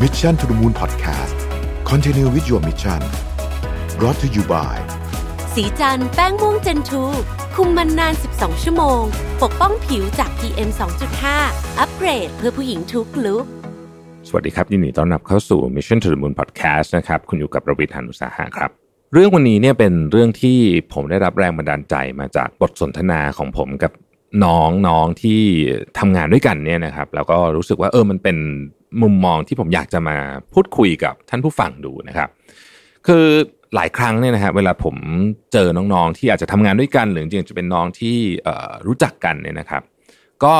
Mission to the Moon Podcast Continue with your mission brought to you by สีจันแป้งม่วงเจนทูคุมมันนาน 12 ชั่วโมง ปกป้องผิวจาก PM 2.5 อัปเกรดเพื่อผู้หญิงทุกลุกสวัสดีครับ ยินดีต้อนรับเข้าสู่ Mission to the Moon Podcast นะครับ คุณอยู่กับระวิทยานุสาหะครับ เรื่องวันนี้เนี่ยเป็นเรื่องที่ผมได้รับแรงบันดาลใจมาจากบทสนทนาของผมกับน้องน้องที่ทำงานด้วยกันเนี่ยนะครับ แล้วก็รู้สึกว่าเออมันเป็น มุมมองที่ผมอยากจะมาพูดคุยกับท่านผู้ฟังดูนะครับ คือหลายครั้งเนี่ยนะฮะเวลาผมเจอน้องๆที่อาจจะทำงานด้วยกันหรือจริงๆจะเป็นน้องที่รู้จักกันเนี่ยนะครับ ก็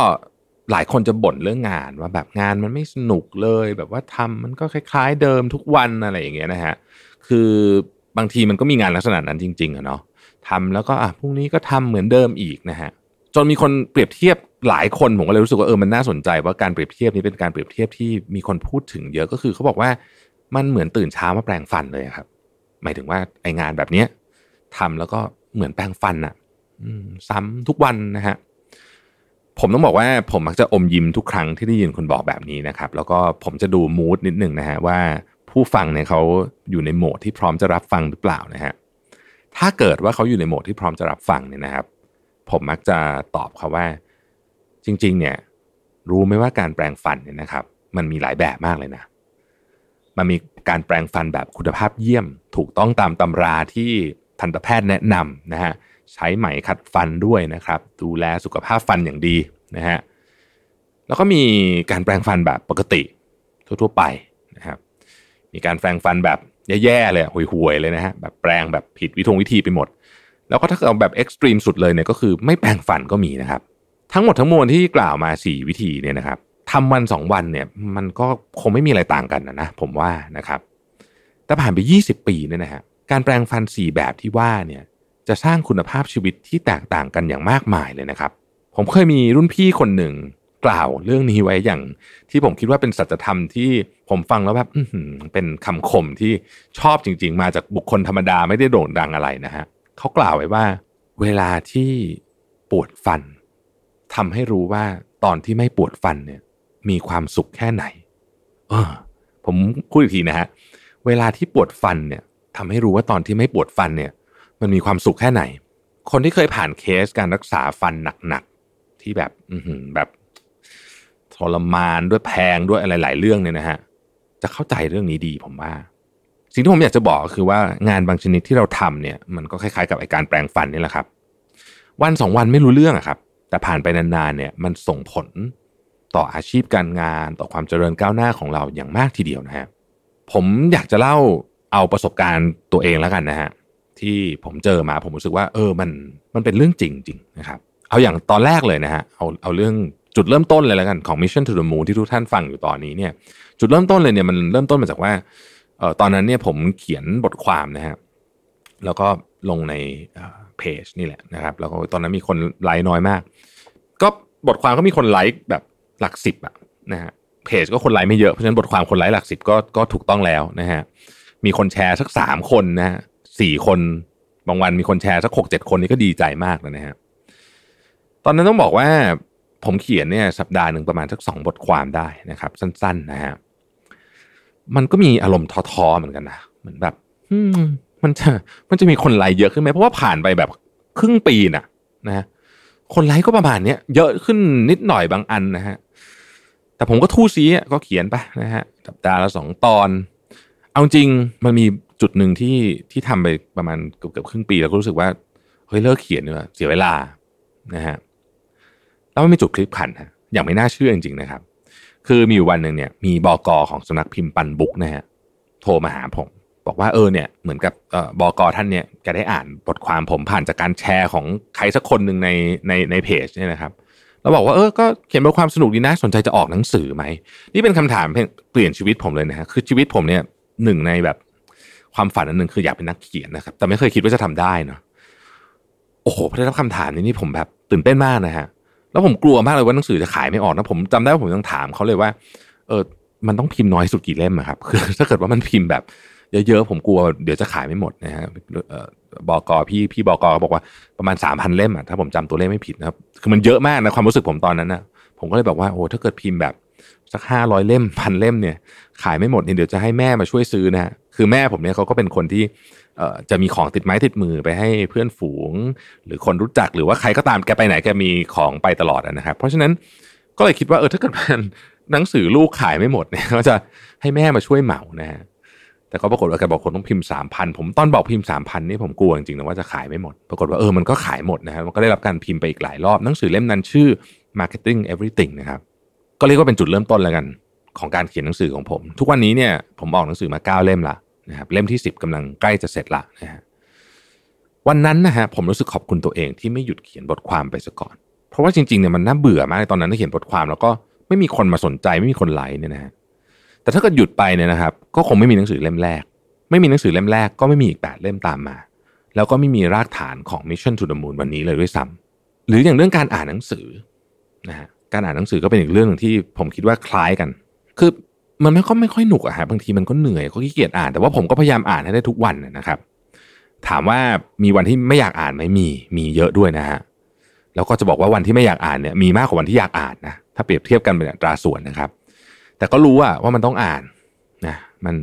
หลายคนจะบ่นเรื่องงานว่าแบบงานมันไม่สนุกเลยแบบว่าทำมันก็คล้าย ๆ เดิมทุกวันอะไรอย่างเงี้ยนะฮะคือบางทีมันก็มีงานลักษณะนั้นจริงๆอะเนาะทำแล้วก็อะพรุ่งนี้ก็ทำเหมือนเดิมอีกนะฮะจนมีคนเปรียบเทียบ หลายคนผมก็เลยรู้สึกว่าเออมันน่าสนใจว่าการเปรียบเทียบนี้เป็นการเปรียบเทียบที่มีคนพูดถึงเยอะก็คือเขาบอกว่ามันเหมือนตื่นเช้ามาแปรงฟันเลยครับ หมายถึงว่าไองานแบบเนี้ยทำแล้วก็เหมือนแปรงฟันอะอืมซ้ำทุกวันนะฮะผมต้องบอกว่าผมมักจะอมยิ้มทุกครั้งที่ได้ยินคนบอกแบบนี้นะครับ แล้วก็ผมจะดูมูดนิดหนึ่งนะฮะว่าผู้ฟังเนี่ยเขาอยู่ในโหมดที่พร้อมจะรับฟังหรือเปล่านะฮะถ้าเกิดว่าเขาอยู่ในโหมดที่พร้อมจะรับฟังเนี่ยนะครับ ผมมักจะตอบเขาว่า จริงๆเนี่ยรู้ไหมว่าการแปรงฟันเนี่ยนะครับ มันมีหลายแบบมากเลยนะ มันมีการแปรงฟันแบบคุณภาพเยี่ยม ถูกต้องตามตำราที่ทันตแพทย์แนะนำนะฮะใช้ไหมขัดฟันด้วยนะครับ ดูแลสุขภาพฟันอย่างดีนะฮะแล้วก็มีการแปรงฟันแบบปกติทั่วๆไปนะครับ มีการแปรงฟันแบบแย่ๆเลยห่วยๆเลยนะฮะแบบแปรงแบบผิดวิธงวิธีไปหมด แล้วก็ถ้าเอาแบบเอ็กซ์ตรีมสุดเลยเนี่ยก็คือไม่แปรงฟันก็มีนะครับ ทั้งหมดทั้งมวลที่กล่าวมา 4 วิธีเนี่ยนะครับทำวัน2วันเนี่ยมันก็คงไม่มีอะไรต่างกันนะนะผมว่านะครับแต่ผ่านไป 20 ปีเนี่ยนะฮะการแปลงฟัน 4 แบบที่ว่าเนี่ยจะสร้างคุณภาพชีวิตที่แตกต่างกันอย่างมากมายเลยนะครับ ผมเคยมีรุ่นพี่คนหนึ่งกล่าวเรื่องนี้ไว้อย่างที่ผมคิดว่าเป็นสัจธรรมที่ผมฟังแล้วแบบเป็นคำคมที่ชอบจริง ๆ มาจากบุคคลธรรมดาไม่ได้โด่งดังอะไรนะฮะเขากล่าวไว้ว่า เวลาที่ปวดฟัน ทำให้รู้ว่าตอนที่ไม่ปวดฟันเนี่ย มีความสุขแค่ไหน เออ ผมพูดอีกทีนะฮะ เวลาที่ปวดฟันเนี่ยทำให้รู้ว่าตอนที่ไม่ปวดฟันเนี่ย มันมีความสุขแค่ไหน คนที่เคยผ่านเคสการรักษาฟันหนักๆที่แบบ อืแบบทรมานด้วยแพงด้วยอะไรหลายเรื่องเนี่ยนะฮะ จะเข้าใจเรื่องนี้ดีผมว่า สิ่งที่ผมอยากจะบอกก็คือว่างานบางชนิดที่เราทำเนี่ย มันก็คล้ายๆกับไอการแปลงฟันนี่แหละครับ วันสองวันไม่รู้เรื่องอะครับ แต่ผ่านไปนานๆเนี่ยมันส่งผลต่ออาชีพการงานต่อความเจริญก้าวหน้าของเราอย่างมากทีเดียวนะฮะผมอยากจะเล่าเอาประสบการณ์ตัวเองแล้วกันนะฮะที่ผมเจอมาผมรู้สึกว่า เออมันมันเป็นเรื่องจริงจริงนะครับ เอาอย่างตอนแรกเลยนะฮะเอาเอาเรื่องจุดเริ่มต้นเลยแล้วกันของ Mission to the Moon ที่ทุกท่านฟังอยู่ตอนนี้เนี่ยจุดเริ่มต้นเลยเนี่ยมันเริ่มต้นมาจากว่าเออตอนนั้นเนี่ยผมเขียนบทความนะฮะแล้วก็ลงใน เพจนี่แหละนะครับแล้วก็ตอนนั้นมีคนไลค์น้อยมาก ก็บทความก็มีคนไลค์แบบหลักสิบอะนะฮะเพจก็คนไลค์ไม่เยอะเพราะฉะนั้นบทความคนไลค์หลักสิบก็ก็ถูกต้องแล้วนะฮะมีคนแชร์สักสามคนนะฮะสี่คนบางวันมีคนแชร์สักหกเจ็ดคนนี่ก็ดีใจมากนะฮะตอนนั้นต้องบอกว่าผมเขียนเนี่ยสัปดาห์หนึ่งประมาณสักสองบทความได้นะครับ สั้น ๆ นะฮะมันก็มีอารมณ์ท้อๆเหมือนกันนะเหมือนแบบ มันจะมันจะมีคนไลค์เยอะขึ้นไหมเพราะว่าผ่านไปแบบครึ่งปีน่ะนะฮะคนไลค์ก็ประมาณเนี้ยเยอะขึ้นนิดหน่อยบางอันนะฮะแต่ผมก็ทู่ซีก็เขียนไปนะฮะสัปดาห์ละสองตอน เอาจริงมันมีจุดหนึ่งที่ที่ทำไปประมาณเกือบเกือบครึ่งปี แล้วก็รู้สึกว่าเฮ้ยเลิกเขียนเนีกว่ยเสียเวลานะฮะแล้วมันมีจุดคลิปขันฮะอย่างไม่น่าเชื่อจริงๆนะครับ คือมีอยู่วันหนึ่งเนี่ยมีบอกอของสำนักพิมพ์ปันบุ๊กนะฮะโทรมาหาผม บอกว่าเออเนี่ยเหมือนกับออบอกอท่านเนี่ยแกได้อ่านบทความผมผ่านจากการแชร์ของใครสักคนหนึ่งในในในเพจเนี่ยนะครับแล้วบอกว่าเออก็เขียนบทความสนุกดีนะสนใจจะออกหนังสือไหมนี่เป็นคำถามเปลี่ยนชีวิตผมเลยนะฮะคือชีวิตผมเนี่ยหนึ่งในแบบความฝันอันหนึ่งคืออยากเป็นนักเขียนนะครับ แต่ไม่เคยคิดว่าจะทำได้เนาะโอ้โหพอได้รับคำถามนี้นี่ผมแบบตื่นเต้นมากนะฮะแล้วผมกลัวมากเลยว่าหนังสือจะขายไม่ออกนะผมจำได้ว่าผมต้องถามเขาเลยว่า เออมันต้องพิมพ์น้อยสุดกี่เล่มอะครับคือถ้าเกิดว่ามันพิมพ์แบบ เยอะๆผมกลัวเดี๋ยวจะขายไม่หมดนะฮะบอกอพี่พี่บอกอบอกว่าประมาณสามพันเล่มอะถ้าผมจำตัวเลขไม่ผิดนะครับ คือมันเยอะมากนะความรู้สึกผมตอนนั้นนะผมก็เลยบอกว่าโอ้ถ้าเกิดพิมพ์แบบสักห้าร้อยเล่มพันเล่มเนี่ย ขายไม่หมดเนี่ยเดี๋ยวจะให้แม่มาช่วยซื้อนะฮะคือแม่ผมเนี่ยเขาก็เป็นคนที่เอ่อจะมีของติดไม้ติดมือไปให้เพื่อนฝูง หรือคนรู้จักหรือว่าใครก็ตามแกไปไหนแกมีของไปตลอดนะครับ เพราะฉะนั้นก็เลยคิดว่าเออถ้าเกิดเป็นหนังสือลูกขายไม่หมดเนี่ยก็จะให้แม่มาช่วยเหมานะฮะ แต่ก็ปรากฏว่าแกบอกคนต้องพิมพ์สามพันผมตอนบอกพิมพ์สามพันนี่ผมกลัวจริงๆนะว่าจะขายไม่หมด ปรากฏว่าเออมันก็ขายหมดนะฮะมันก็ได้รับการพิมพ์ไปอีกหลายรอบหนังสือเล่มนั้นชื่อ Marketing Everything นะครับก็เรียกว่าเป็นจุดเริ่มต้นแล้วกัน ของการเขียนหนังสือของผม ทุกวันนี้เนี่ยผมออกหนังสือมาเก้าเล่มละนะครับเล่มที่สิบกำลังใกล้จะเสร็จละนะฮะวันนั้นนะฮะผมรู้สึกขอบคุณตัวเองที่ไม่หยุดเขียนบทความไปซะก่อน เพราะว่าจริงๆเนี่ยมันน่าเบื่อมากในตอนนั้นที่เขียนบทความแล้วก็ไม่มีคนมาสนใจไม่มีคนไลค์เนี่ยนะฮะ แต่ถ้าเกิดหยุดไปเนี่ยนะครับ ก็คงไม่มีหนังสือเล่มแรก ไม่มีหนังสือเล่มแรกก็ไม่มีอีกแปดเล่มตามมา แล้วก็ไม่มีรากฐานของ Mission to the Moon วันนี้เลยด้วยซ้ำหรืออย่างเรื่องการอ่านหนังสือนะฮะการอ่านหนังสือก็เป็นอีกเรื่องหนึ่งที่ผมคิดว่าคล้ายกัน คือมันไม่ค่อยไม่ค่อยหนุกอะฮะบางทีมันก็เหนื่อยก็ขี้เกียจอ่านแต่ว่าผมก็พยายามอ่านให้ได้ทุกวันนะครับ ถามว่ามีวันที่ไม่อยากอ่านไหมมีมีเยอะด้วยนะฮะแล้วก็จะบอกว่าวันที่ไม่อยากอ่านเนี่ยมีมากกว่าวันที่อยากอ่านนะถ้าเปรียบเทียบกันเป็นอัตราส่วนนะครับ แต่ก็รู้ว่าว่ามันต้องอ่านนะมัน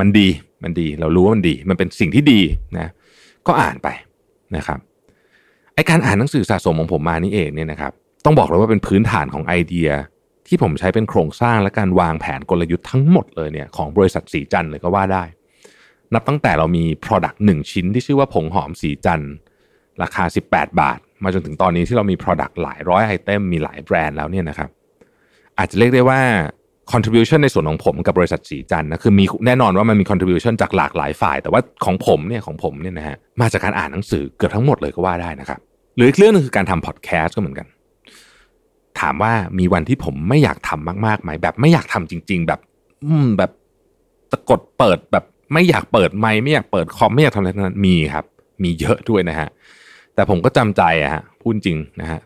มันดีมันดี เรารู้ว่ามันดี มันเป็นสิ่งที่ดีนะ ก็อ่านไปนะครับไอการอ่านหนังสือสะสมของผมมานี่เองเนี่ยนะครับ ต้องบอกเลยว่าเป็นพื้นฐานของไอเดียที่ผมใช้เป็นโครงสร้างและการวางแผนกลยุทธ์ทั้งหมดเลยเนี่ยของบริษัทสีจันเลยก็ว่าได้ นับตั้งแต่เรามี Product 1 ชิ้นที่ชื่อว่าผงหอมสีจันราคา 18 บาท มาจนถึงตอนนี้ที่เรามี Product หลายร้อยไอเทมมีหลายแบรนด์แล้วเนี่ยนะครับ อาจจะเรียกได้ว่า contribution ในส่วนของผมกับบริษัทสีจันนะคือมีแน่นอนว่ามันมี contribution จากหลากหลายฝ่าย แต่ว่าของผมเนี่ยของผมเนี่ยนะฮะมาจากการอ่านหนังสือเกือบทั้งหมดเลยก็ว่าได้นะครับหรืออีกเรื่องหนึงคือการทำพอดแคสต์ก็เหมือนกัน ถามว่ามีวันที่ผมไม่อยากทำมากๆไหมแบบไม่อยากทำจริง ๆ แบบ อืมแบบตะกดเปิดแบบไม่อยากเปิดไมค์ไม่อยากเปิดคอมไม่อยากทำอะไรทั้งนั้นมีครับ มีเยอะด้วยนะฮะแต่ผมก็จำใจอะฮะพูดจริงนะฮะ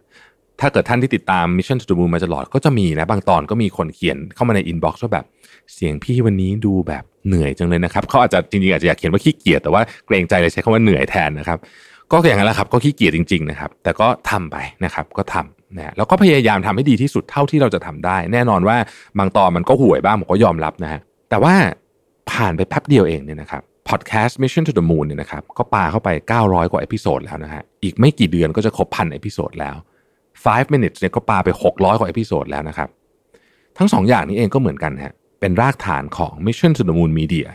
ถ้าเกิดท่านที่ติดตาม Mission to the Moon มาตลอดก็จะมีนะบางตอนก็มีคนเขียนเข้ามาใน inbox ว่าแบบเสียงพี่วันนี้ดูแบบเหนื่อยจังเลยนะครับเขาอาจจะจริงๆอาจจะอยากเขียนว่าขี้เกียจแต่ว่าเกรงใจเลยใช้คำว่าเหนื่อยแทนนะครับ ก็อย่างนั้นแหละครับก็ขี้เกียจจริงๆนะครับแต่ก็ทำไปนะครับก็ทำนะแล้วก็พยายามทำให้ดีที่สุดเท่าที่เราจะทำได้ แน่นอนว่าบางตอนมันก็ห่วยบ้างผมก็ยอมรับนะฮะแต่ว่าผ่านไปแป๊บเดียวเองเนี่ยนะครับพอดแคสต์ Mission to the Moon เนี่ยนะครับก็ปาเข้าไป 900 กว่า episode แล้วนะฮะอีกไม่กี่เดือนก็จะครบพัน episode แล้ว 5 minutes เนี่ยก็ปาไป 600กว่า episode แล้วนะครับ ทั้งสองอย่างนี้เองก็เหมือนกันฮะเป็นรากฐานของ Mission to the Moon Media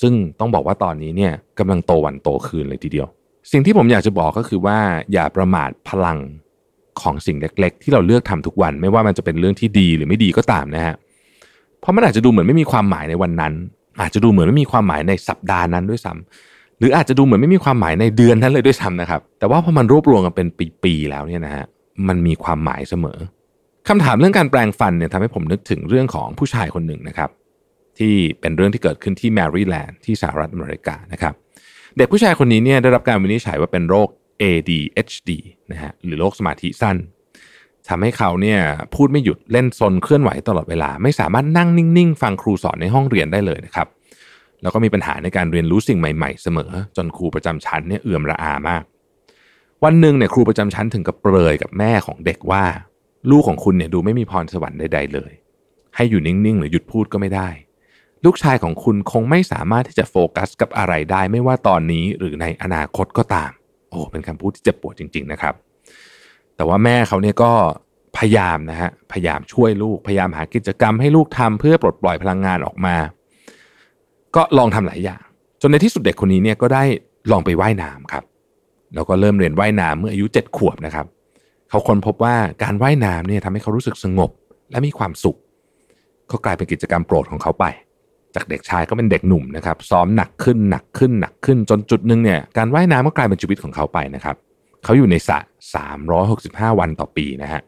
ซึ่งต้องบอกว่าตอนนี้เนี่ยกำลังโตวันโตคืนเลยทีเดียว สิ่งที่ผมอยากจะบอกก็คือว่าอย่าประมาทพลังของสิ่งเล็ก ๆ ที่เราเลือกทำทุกวัน ไม่ว่ามันจะเป็นเรื่องที่ดีหรือไม่ดีก็ตามนะฮะเพราะมันอาจจะดูเหมือนไม่มีความหมายในวันนั้น อาจจะดูเหมือนไม่มีความหมายในสัปดาห์นั้นด้วยซ้ำหรืออาจจะดูเหมือนไม่มีความหมายในเดือนนั้นเลยด้วยซ้ำนะครับ แต่ว่าพอมันรวบรวมกันเป็นปีๆแล้วเนี่ยนะฮะ มันมีความหมายเสมอคำถามเรื่องการแปลงฟันเนี่ยทำให้ผมนึกถึงเรื่องของผู้ชายคนหนึ่งนะครับ ที่เป็นเรื่องที่เกิดขึ้นที่แมริแลนด์ที่สหรัฐอเมริกานะครับ เด็กผู้ชายคนนี้เนี่ยได้รับการวินิจฉัยว่าเป็นโรค ADHD นะฮะหรือโรคสมาธิสั้นทำให้เขาเนี่ยพูดไม่หยุดเล่นซนเคลื่อนไหวตลอดเวลา ไม่สามารถนั่งนิ่งๆ ฟังครูสอนในห้องเรียนได้เลยนะครับ แล้วก็มีปัญหาในการเรียนรู้สิ่งใหม่ ๆ เสมอ จนครูประจำชั้นเนี่ยเอื่อมระอามาก วันหนึ่งเนี่ยครูประจำชั้นถึงกับเปรยกับแม่ของเด็กว่า ลูกของคุณเนี่ยดูไม่มีพรสวรรค์ใดๆเลย ให้อยู่นิ่งๆ หรือหยุดพูดก็ไม่ได้ ลูกชายของคุณคงไม่สามารถที่จะโฟกัสกับอะไรได้ไม่ว่าตอนนี้หรือในอนาคตก็ตาม โอ้เป็นคำพูดที่เจ็บปวดจริง ๆนะครับ แต่ว่าแม่เขาเนี่ยก็พยายามนะฮะพยายามช่วยลูกพยายามหากิจกรรมให้ลูกทำเพื่อปลดปล่อยพลังงานออกมา ก็ลองทำหลายอย่าง จนในที่สุดเด็กคนนี้เนี่ยก็ได้ลองไปไว่ายน้ำครับ แล้วก็เริ่มเรียนว่ายน้ำเมื่ออายุเจ็ดขวบนะครับ เขาค้นพบว่าการว่ายน้ำเนี่ยทำให้เขารู้สึกสงบ และมีความสุข ก็กลายเป็นกิจกรรมโปรดของเขาไป จากเด็กชายก็เป็นเด็กหนุ่มนะครับซ้อมหนักขึ้นหนักขึ้นหนักขึ้นจนจุดหนึ่งเนี่ยการว่ายน้ำก็กลายเป็นชีวิตของเขาไปนะครับเขาอยู่ในสระ365 วันต่อปีนะฮะ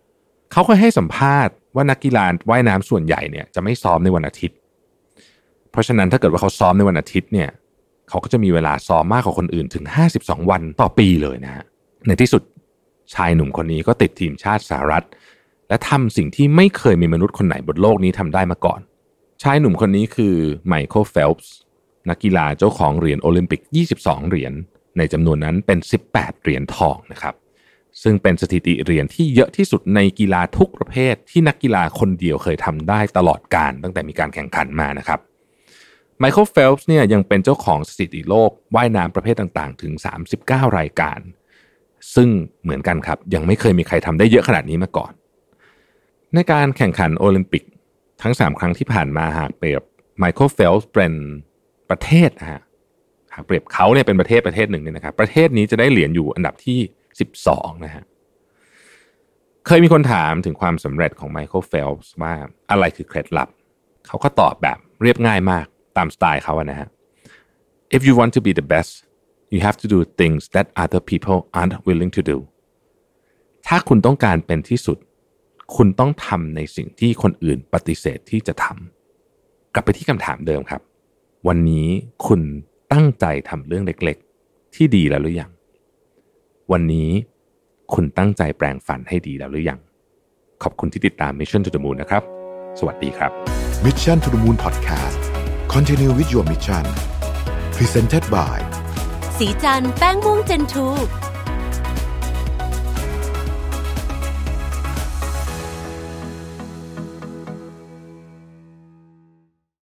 เขาเคยให้สัมภาษณ์ว่านักกีฬาว่ายน้ำส่วนใหญ่เนี่ยจะไม่ซ้อมในวันอาทิตย์ เพราะฉะนั้นถ้าเกิดว่าเขาซ้อมในวันอาทิตย์เนี่ย เขาก็จะมีเวลาซ้อมมากกว่าคนอื่นถึง 52 วันต่อปีเลยนะฮะในที่สุดชายหนุ่มคนนี้ก็ติดทีมชาติสหรัฐ และทำสิ่งที่ไม่เคยมีมนุษย์คนไหนบนโลกนี้ทำได้มาก่อน ชายหนุ่มคนนี้คือไมเคิลเฟลป์สนักกีฬาเจ้าของเหรียญโอลิมปิก 22 เหรียญในจำนวนนั้นเป็น 18 เหรียญทองนะครับ ซึ่งเป็นสถิติเหรียญที่เยอะที่สุดในกีฬาทุกประเภทที่นักกีฬาคนเดียวเคยทำได้ตลอดกาลตั้งแต่มีการแข่งขันมานะครับ ไมเคิลเฟลป์สเนี่ยยังเป็นเจ้าของสถิติโลกว่ายน้ำประเภทต่างๆ ถึง 39 รายการ ซึ่งเหมือนกันครับ ยังไม่เคยมีใครทำได้เยอะขนาดนี้มาก่อน ในการแข่งขันโอลิมปิกทั้ง 3 ครั้งที่ผ่านมาหากเปรียบไมเคิลเฟลป์สเป็นประเทศนะฮะหากเปรียบเขาเนี่ยเป็นประเทศประเทศหนึ่งเนี่ยนะครับประเทศนี้จะได้เหรียญอยู่อันดับที่ 12 นะฮะเคยมีคนถามถึงความสำเร็จของไมเคิลเฟลป์สว่าอะไรคือเคล็ดลับ เขาก็ตอบแบบเรียบง่ายมาก ตามสไตล์เขาอะนะฮะ if you want to be the best you have to do things that other people aren't willing to do ถ้าคุณต้องการเป็นที่สุด คุณต้องทำในสิ่งที่คนอื่นปฏิเสธที่จะทำกลับไปที่คำถามเดิมครับ วันนี้คุณตั้งใจทำเรื่องเล็กๆ ที่ดีแล้วหรือยัง วันนี้คุณตั้งใจแปลงฝันให้ดีแล้วหรือยัง ขอบคุณที่ติดตาม Mission to the Moon นะครับ สวัสดีครับ Mission to the Moon Podcast Continue with your mission Presented by สีจันแป้งม่วงเจนทู